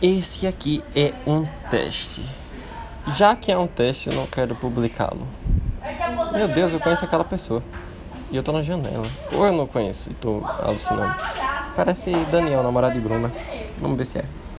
Esse aqui é um teste. Já que é um teste, eu não quero publicá-lo. Meu Deus, eu conheço aquela pessoa. E eu tô na janela. Ou eu não conheço e tô alucinando. Parece Daniel, namorado de Bruna. Vamos ver se é.